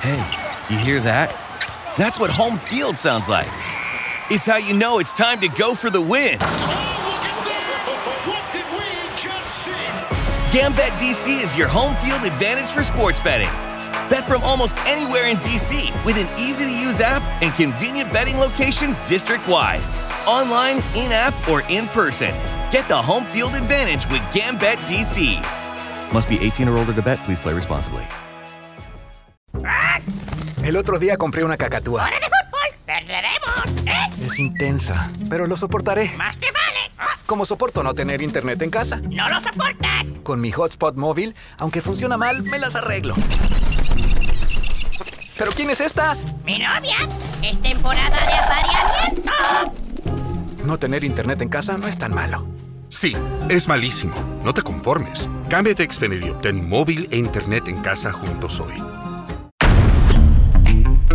Hey, you hear that? That's what home field sounds like. It's how you know it's time to go for the win. Oh, look at that! What did we just see? Gambit DC is your home field advantage for sports betting. Bet from almost anywhere in DC with an easy to use app and convenient betting locations district wide. Online, in app, or in person. Get the home field advantage with Gambit DC. Must be 18 or older to bet. Please play responsibly. El otro día compré una cacatúa. ¡Hora de fútbol! ¡Perderemos! ¿Eh? Es intensa, pero lo soportaré. ¡Más que vale! ¡Ah! Como soporto no tener internet en casa. ¡No lo soportas! Con mi hotspot móvil, aunque funciona mal, me las arreglo. ¿Pero quién es esta? ¡Mi novia! ¡Es temporada de apareamiento! No tener internet en casa no es tan malo. Sí, es malísimo. No te conformes. Cámbiate a Xfinity y obtén móvil e internet en casa juntos hoy.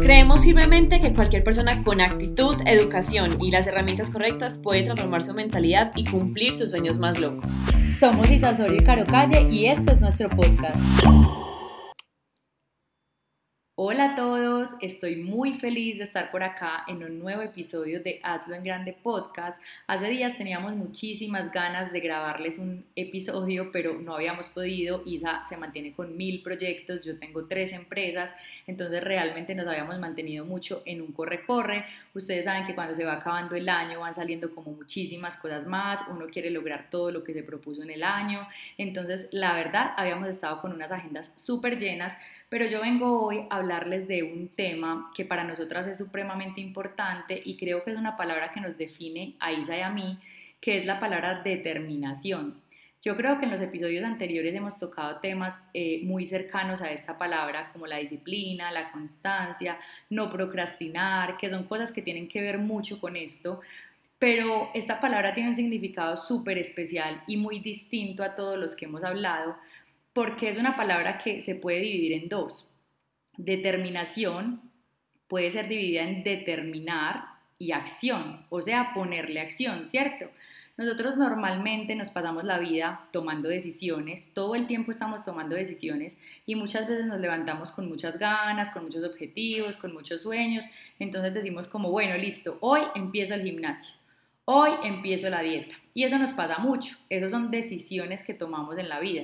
Creemos firmemente que cualquier persona con actitud, educación y las herramientas correctas puede transformar su mentalidad y cumplir sus sueños más locos. Somos Isasorio y Caro Calle y este es nuestro podcast. Hola a todos, estoy muy feliz de estar por acá en un nuevo episodio de Hazlo en Grande Podcast. Hace días teníamos muchísimas ganas de grabarles un episodio, pero no habíamos podido. Isa se mantiene con mil proyectos, yo tengo tres empresas, entonces realmente nos habíamos mantenido mucho en un corre-corre. Ustedes saben que cuando se va acabando el año van saliendo como muchísimas cosas más, uno quiere lograr todo lo que se propuso en el año, entonces la verdad habíamos estado con unas agendas súper llenas pero yo vengo hoy a hablarles de un tema que para nosotras es supremamente importante y creo que es una palabra que nos define a Isa y a mí, que es la palabra determinación. Yo creo que en los episodios anteriores hemos tocado temas eh, muy cercanos a esta palabra, como la disciplina, la constancia, no procrastinar, que son cosas que tienen que ver mucho con esto, pero esta palabra tiene un significado súper especial y muy distinto a todos los que hemos hablado, porque es una palabra que se puede dividir en dos. Determinación puede ser dividida en determinar y acción, o sea, ponerle acción, ¿cierto? Nosotros normalmente nos pasamos la vida tomando decisiones, todo el tiempo estamos tomando decisiones y muchas veces nos levantamos con muchas ganas, con muchos objetivos, con muchos sueños, entonces decimos como, bueno, listo, hoy empiezo el gimnasio, hoy empiezo la dieta y eso nos pasa mucho, esas son decisiones que tomamos en la vida.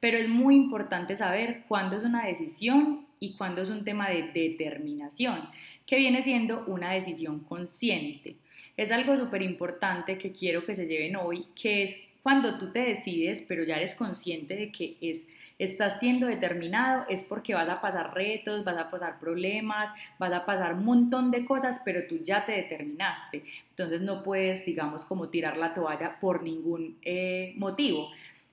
Pero es muy importante saber cuándo es una decisión y cuándo es un tema de determinación, que viene siendo una decisión consciente. Es algo súper importante que quiero que se lleven hoy, que es cuando tú te decides, pero ya eres consciente de que es estás siendo determinado es porque vas a pasar retos, vas a pasar problemas, vas a pasar un montón de cosas, pero tú ya te determinaste. Entonces no puedes, digamos, como tirar la toalla por ningún eh, motivo.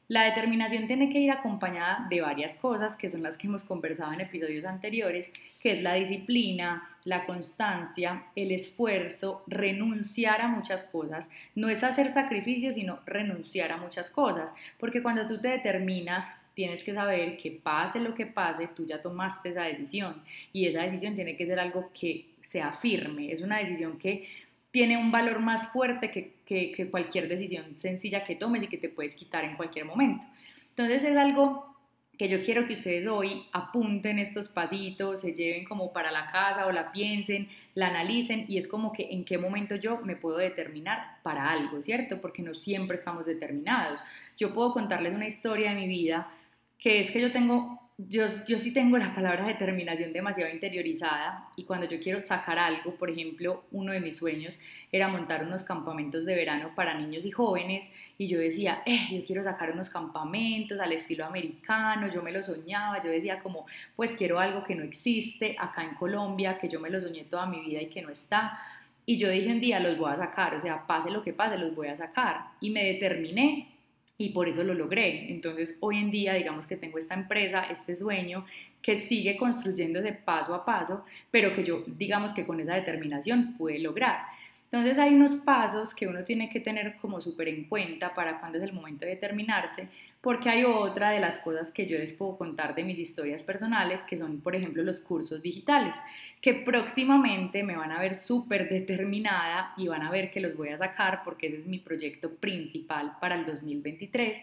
La determinación tiene que ir acompañada de varias cosas que son las que hemos conversado en episodios anteriores, que es la disciplina, la constancia, el esfuerzo, renunciar a muchas cosas. No es hacer sacrificios, sino renunciar a muchas cosas, porque cuando tú te determinas tienes que saber que pase lo que pase, tú ya tomaste esa decisión y esa decisión tiene que ser algo que sea firme, es una decisión que tiene un valor más fuerte que, que, cualquier decisión sencilla que tomes y que te puedes quitar en cualquier momento. Entonces es algo que yo quiero que ustedes hoy apunten estos pasitos, se lleven como para la casa o la piensen, la analicen y es como que en qué momento yo me puedo determinar para algo, ¿cierto? Porque no siempre estamos determinados. Yo puedo contarles una historia de mi vida que es que yo tengo yo, yo sí tengo la palabra determinación demasiado interiorizada y cuando yo quiero sacar algo, por ejemplo, uno de mis sueños era montar unos campamentos de verano para niños y jóvenes y yo decía, eh, yo quiero sacar unos campamentos al estilo americano, yo me lo soñaba, yo decía como, pues quiero algo que no existe acá en Colombia, que yo me lo soñé toda mi vida y que no está. Y yo dije un día, los voy a sacar, o sea, pase lo que pase, los voy a sacar. Y me determiné y por eso lo logré. Entonces hoy en día digamos que tengo esta empresa, este sueño que sigue construyéndose paso a paso, pero que yo digamos que con esa determinación pude lograr. Entonces hay unos pasos que uno tiene que tener como súper en cuenta para cuando es el momento de determinarse, porque hay otra de las cosas que yo les puedo contar de mis historias personales, que son, por ejemplo, los cursos digitales, que próximamente me van a ver súper determinada y van a ver que los voy a sacar porque ese es mi proyecto principal para el 2023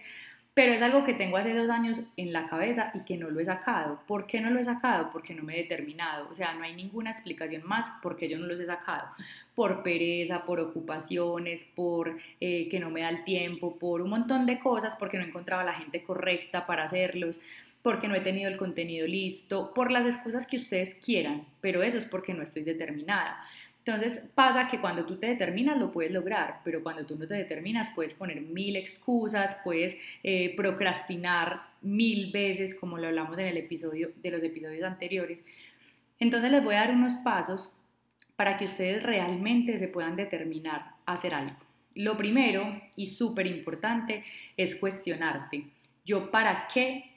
pero es algo que tengo hace dos años en la cabeza y que no lo he sacado. ¿Por qué no lo he sacado? Porque no me he determinado. O sea, no hay ninguna explicación más por qué yo no los he sacado. Por pereza, por ocupaciones, por eh, que no me da el tiempo, por un montón de cosas, porque no encontraba la gente correcta para hacerlos porque no he tenido el contenido listo, por las excusas que ustedes quieran, pero eso es porque no estoy determinada. Entonces pasa que cuando tú te determinas lo puedes lograr, pero cuando tú no te determinas puedes poner mil excusas, puedes eh, procrastinar mil veces, como lo hablamos en el episodio de los episodios anteriores. Entonces les voy a dar unos pasos para que ustedes realmente se puedan determinar a hacer algo. Lo primero y súper importante es cuestionarte. ¿Yo para qué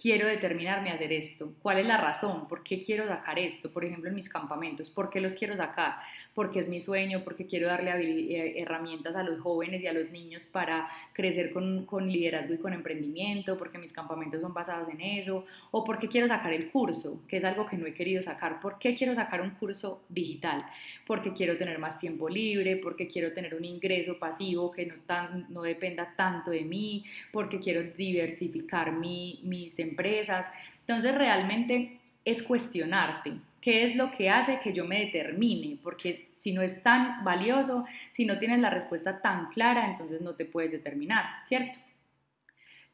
quiero determinarme a hacer esto? ¿Cuál es la razón? ¿Por qué quiero sacar esto? Por ejemplo, en mis campamentos, ¿por qué los quiero sacar? Porque es mi sueño, porque quiero darle eh, herramientas a los jóvenes y a los niños para crecer con, con, liderazgo y con emprendimiento, porque mis campamentos son basados en eso, o porque quiero sacar el curso, que es algo que no he querido sacar. ¿Por qué quiero sacar un curso digital? Porque quiero tener más tiempo libre, porque quiero tener un ingreso pasivo que no, tan, no dependa tanto de mí, porque quiero diversificar mi, mis empresas. Entonces realmente es cuestionarte qué es lo que hace que yo me determine, porque si no es tan valioso, si no tienes la respuesta tan clara, entonces no te puedes determinar, ¿cierto?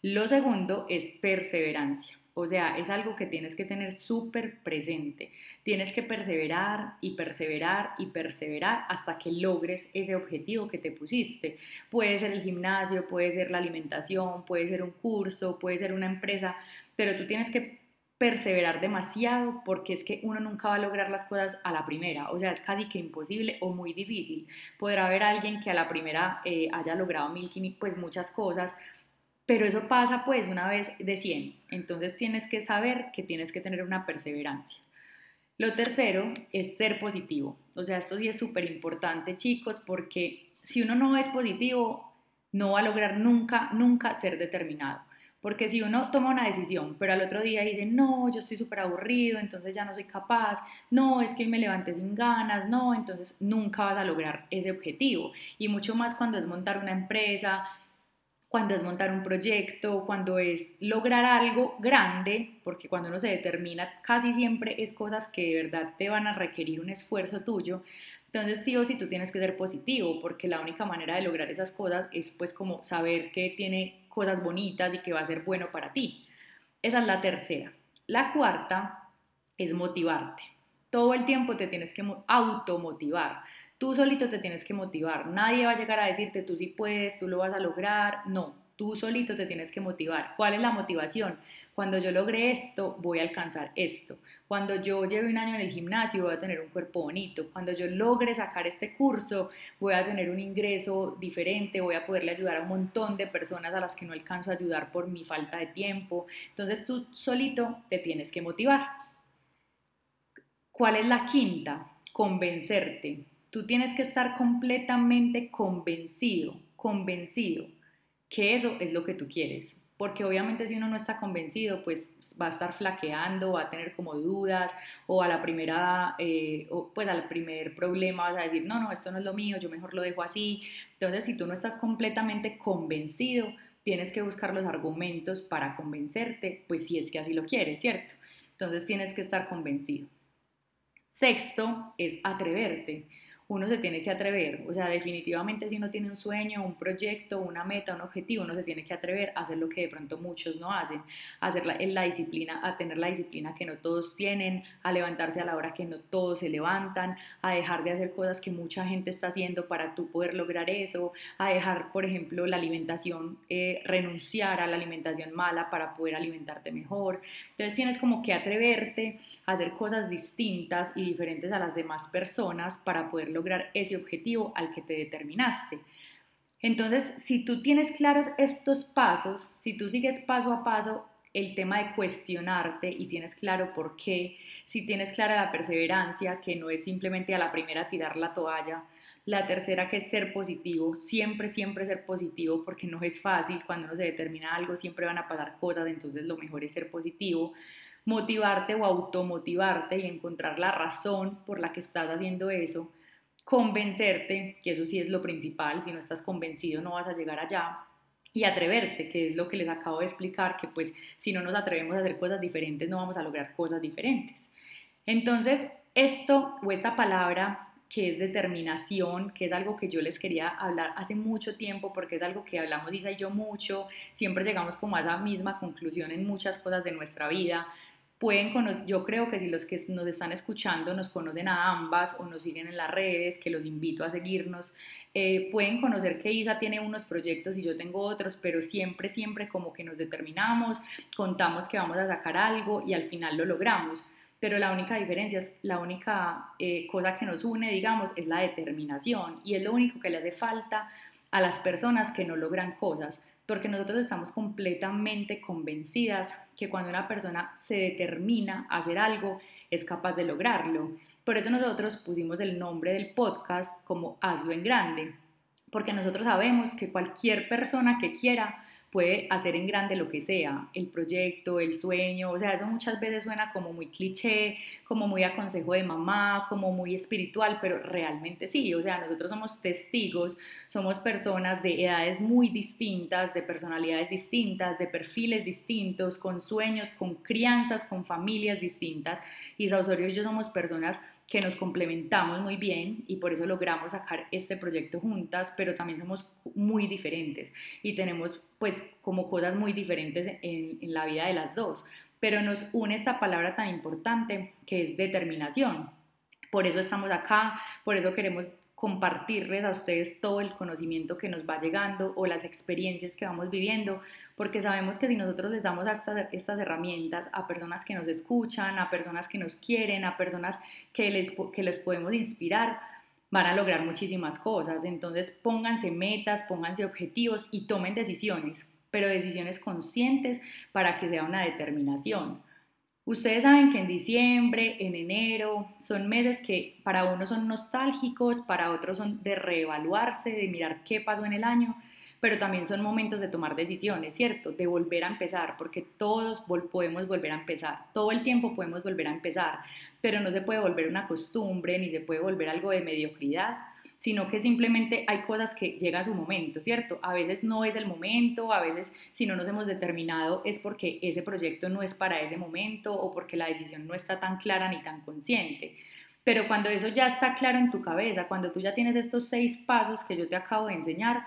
Lo segundo es perseverancia. O sea, es algo que tienes que tener súper presente. Tienes que perseverar y perseverar y perseverar hasta que logres ese objetivo que te pusiste. Puede ser el gimnasio, puede ser la alimentación, puede ser un curso, puede ser una empresa, pero tú tienes que perseverar demasiado porque es que uno nunca va a lograr las cosas a la primera, o sea, es casi que imposible o muy difícil. Podrá haber alguien que a la primera eh, haya logrado mil, pues muchas cosas, pero eso pasa pues una vez de 100, entonces tienes que saber que tienes que tener una perseverancia. Lo tercero es ser positivo, o sea, esto sí es súper importante chicos, porque si uno no es positivo, no va a lograr nunca, nunca ser determinado. Porque si uno toma una decisión, pero al otro día dice, no, yo estoy súper aburrido, entonces ya no soy capaz, no, es que me levanté sin ganas, no, entonces nunca vas a lograr ese objetivo. Y mucho más cuando es montar una empresa, cuando es montar un proyecto, cuando es lograr algo grande, porque cuando uno se determina casi siempre es cosas que de verdad te van a requerir un esfuerzo tuyo. Entonces sí o sí tú tienes que ser positivo, porque la única manera de lograr esas cosas es pues como saber que tiene cosas bonitas y que va a ser bueno para ti. Esa es la tercera. La cuarta es motivarte. Todo el tiempo te tienes que automotivar. Tú solito te tienes que motivar. Nadie va a llegar a decirte tú sí puedes, tú lo vas a lograr. No, tú solito te tienes que motivar. ¿Cuál es la motivación? Cuando yo logre esto, voy a alcanzar esto. Cuando yo lleve un año en el gimnasio, voy a tener un cuerpo bonito. Cuando yo logre sacar este curso, voy a tener un ingreso diferente, voy a poderle ayudar a un montón de personas a las que no alcanzo a ayudar por mi falta de tiempo. Entonces tú solito te tienes que motivar. ¿Cuál es la quinta? Convencerte. Tú tienes que estar completamente convencido, convencido que eso es lo que tú quieres porque obviamente si uno no está convencido, pues va a estar flaqueando, va a tener como dudas, o a la primera, eh, pues al primer problema vas a decir, no, no, esto no es lo mío, yo mejor lo dejo así. Entonces, si tú no estás completamente convencido, tienes que buscar los argumentos para convencerte, pues si es que así lo quieres, ¿cierto? Entonces tienes que estar convencido. Sexto es atreverte uno se tiene que atrever, o sea, definitivamente si uno tiene un sueño, un proyecto, una meta, un objetivo, uno se tiene que atrever a hacer lo que de pronto muchos no hacen, a hacer la, disciplina, a tener la disciplina que no todos tienen, a levantarse a la hora que no todos se levantan, a dejar de hacer cosas que mucha gente está haciendo para tú poder lograr eso, a dejar, por ejemplo, la alimentación, eh, renunciar a la alimentación mala para poder alimentarte mejor. Entonces tienes como que atreverte a hacer cosas distintas y diferentes a las demás personas para poder lograr ese objetivo al que te determinaste. Entonces, si tú tienes claros estos pasos, si tú sigues paso a paso el tema de cuestionarte y tienes claro por qué, si tienes clara la perseverancia, que no es simplemente a la primera tirar la toalla, la tercera que es ser positivo, siempre, siempre ser positivo porque no es fácil, cuando uno se determina algo siempre van a pasar cosas, entonces lo mejor es ser positivo, motivarte o automotivarte y encontrar la razón por la que estás haciendo eso convencerte, que eso sí es lo principal, si no estás convencido no vas a llegar allá, y atreverte, que es lo que les acabo de explicar, que pues si no nos atrevemos a hacer cosas diferentes no vamos a lograr cosas diferentes. Entonces, esto o esta palabra que es determinación, que es algo que yo les quería hablar hace mucho tiempo porque es algo que hablamos Isa y yo mucho, siempre llegamos como a esa misma conclusión en muchas cosas de nuestra vida. Pueden yo creo que si los que nos están escuchando nos conocen a ambas o nos siguen en las redes, que los invito a seguirnos, eh, pueden conocer que Isa tiene unos proyectos y yo tengo otros, pero siempre, siempre como que nos determinamos, contamos que vamos a sacar algo y al final lo logramos. Pero la única diferencia, es, la única eh, cosa que nos une, digamos, es la determinación y es lo único que le hace falta a las personas que no logran cosas, porque nosotros estamos completamente convencidas que cuando una persona se determina a hacer algo, es capaz de lograrlo. Por eso nosotros pusimos el nombre del podcast como Hazlo en Grande, porque nosotros sabemos que cualquier persona que quiera puede hacer en grande lo que sea, el proyecto, el sueño, o sea, eso muchas veces suena como muy cliché, como muy a consejo de mamá, como muy espiritual, pero realmente sí, o sea, nosotros somos testigos, somos personas de edades muy distintas, de personalidades distintas, de perfiles distintos, con sueños, con crianzas, con familias distintas, y Sausorio y yo somos personas que nos complementamos muy bien y por eso logramos sacar este proyecto juntas, pero también somos muy diferentes y tenemos pues como cosas muy diferentes en, en la vida de las dos, pero nos une esta palabra tan importante que es determinación. Por eso estamos acá, por eso queremos compartirles a ustedes todo el conocimiento que nos va llegando o las experiencias que vamos viviendo, porque sabemos que si nosotros les damos estas, estas herramientas a personas que nos escuchan, a personas que nos quieren, a personas que les, que les podemos inspirar, van a lograr muchísimas cosas. Entonces pónganse metas, pónganse objetivos y tomen decisiones, pero decisiones conscientes para que sea una determinación. Ustedes saben que en diciembre, en enero, son meses que para unos son nostálgicos, para otros son de reevaluarse, de mirar qué pasó en el año, pero también son momentos de tomar decisiones, ¿cierto? De volver a empezar, porque todos podemos volver a empezar, todo el tiempo podemos volver a empezar, pero no se puede volver una costumbre ni se puede volver algo de mediocridad, sino que simplemente hay cosas que llega a su momento, ¿cierto? A veces no es el momento, a veces si no nos hemos determinado es porque ese proyecto no es para ese momento o porque la decisión no está tan clara ni tan consciente. Pero cuando eso ya está claro en tu cabeza, cuando tú ya tienes estos seis pasos que yo te acabo de enseñar,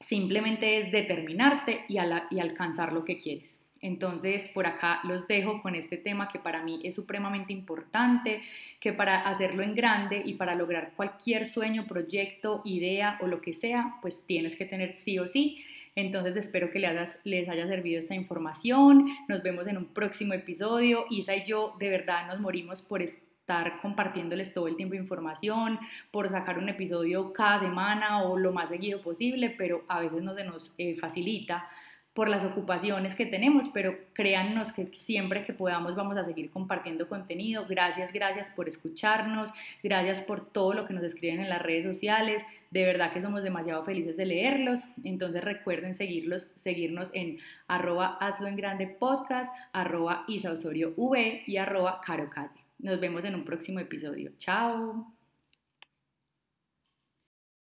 simplemente es determinarte y, y alcanzar lo que quieres. Entonces, por acá los dejo con este tema que para mí es supremamente importante, que para hacerlo en grande y para lograr cualquier sueño, proyecto, idea o lo que sea, pues tienes que tener sí o sí. Entonces espero que les haya servido esta información. Nos vemos en un próximo episodio. Isa y yo de verdad nos morimos por estar compartiéndoles todo el tiempo información, por sacar un episodio cada semana o lo más seguido posible, pero a veces no se nos eh, facilita por las ocupaciones que tenemos, pero créannos que siempre que podamos vamos a seguir compartiendo contenido. Gracias, gracias por escucharnos, gracias por todo lo que nos escriben en las redes sociales. De verdad que somos demasiado felices de leerlos. Entonces recuerden seguirlos, seguirnos en arroba hazlo en grande podcast, arroba Isa V y arroba Caro Calle. Nos vemos en un próximo episodio. Chao.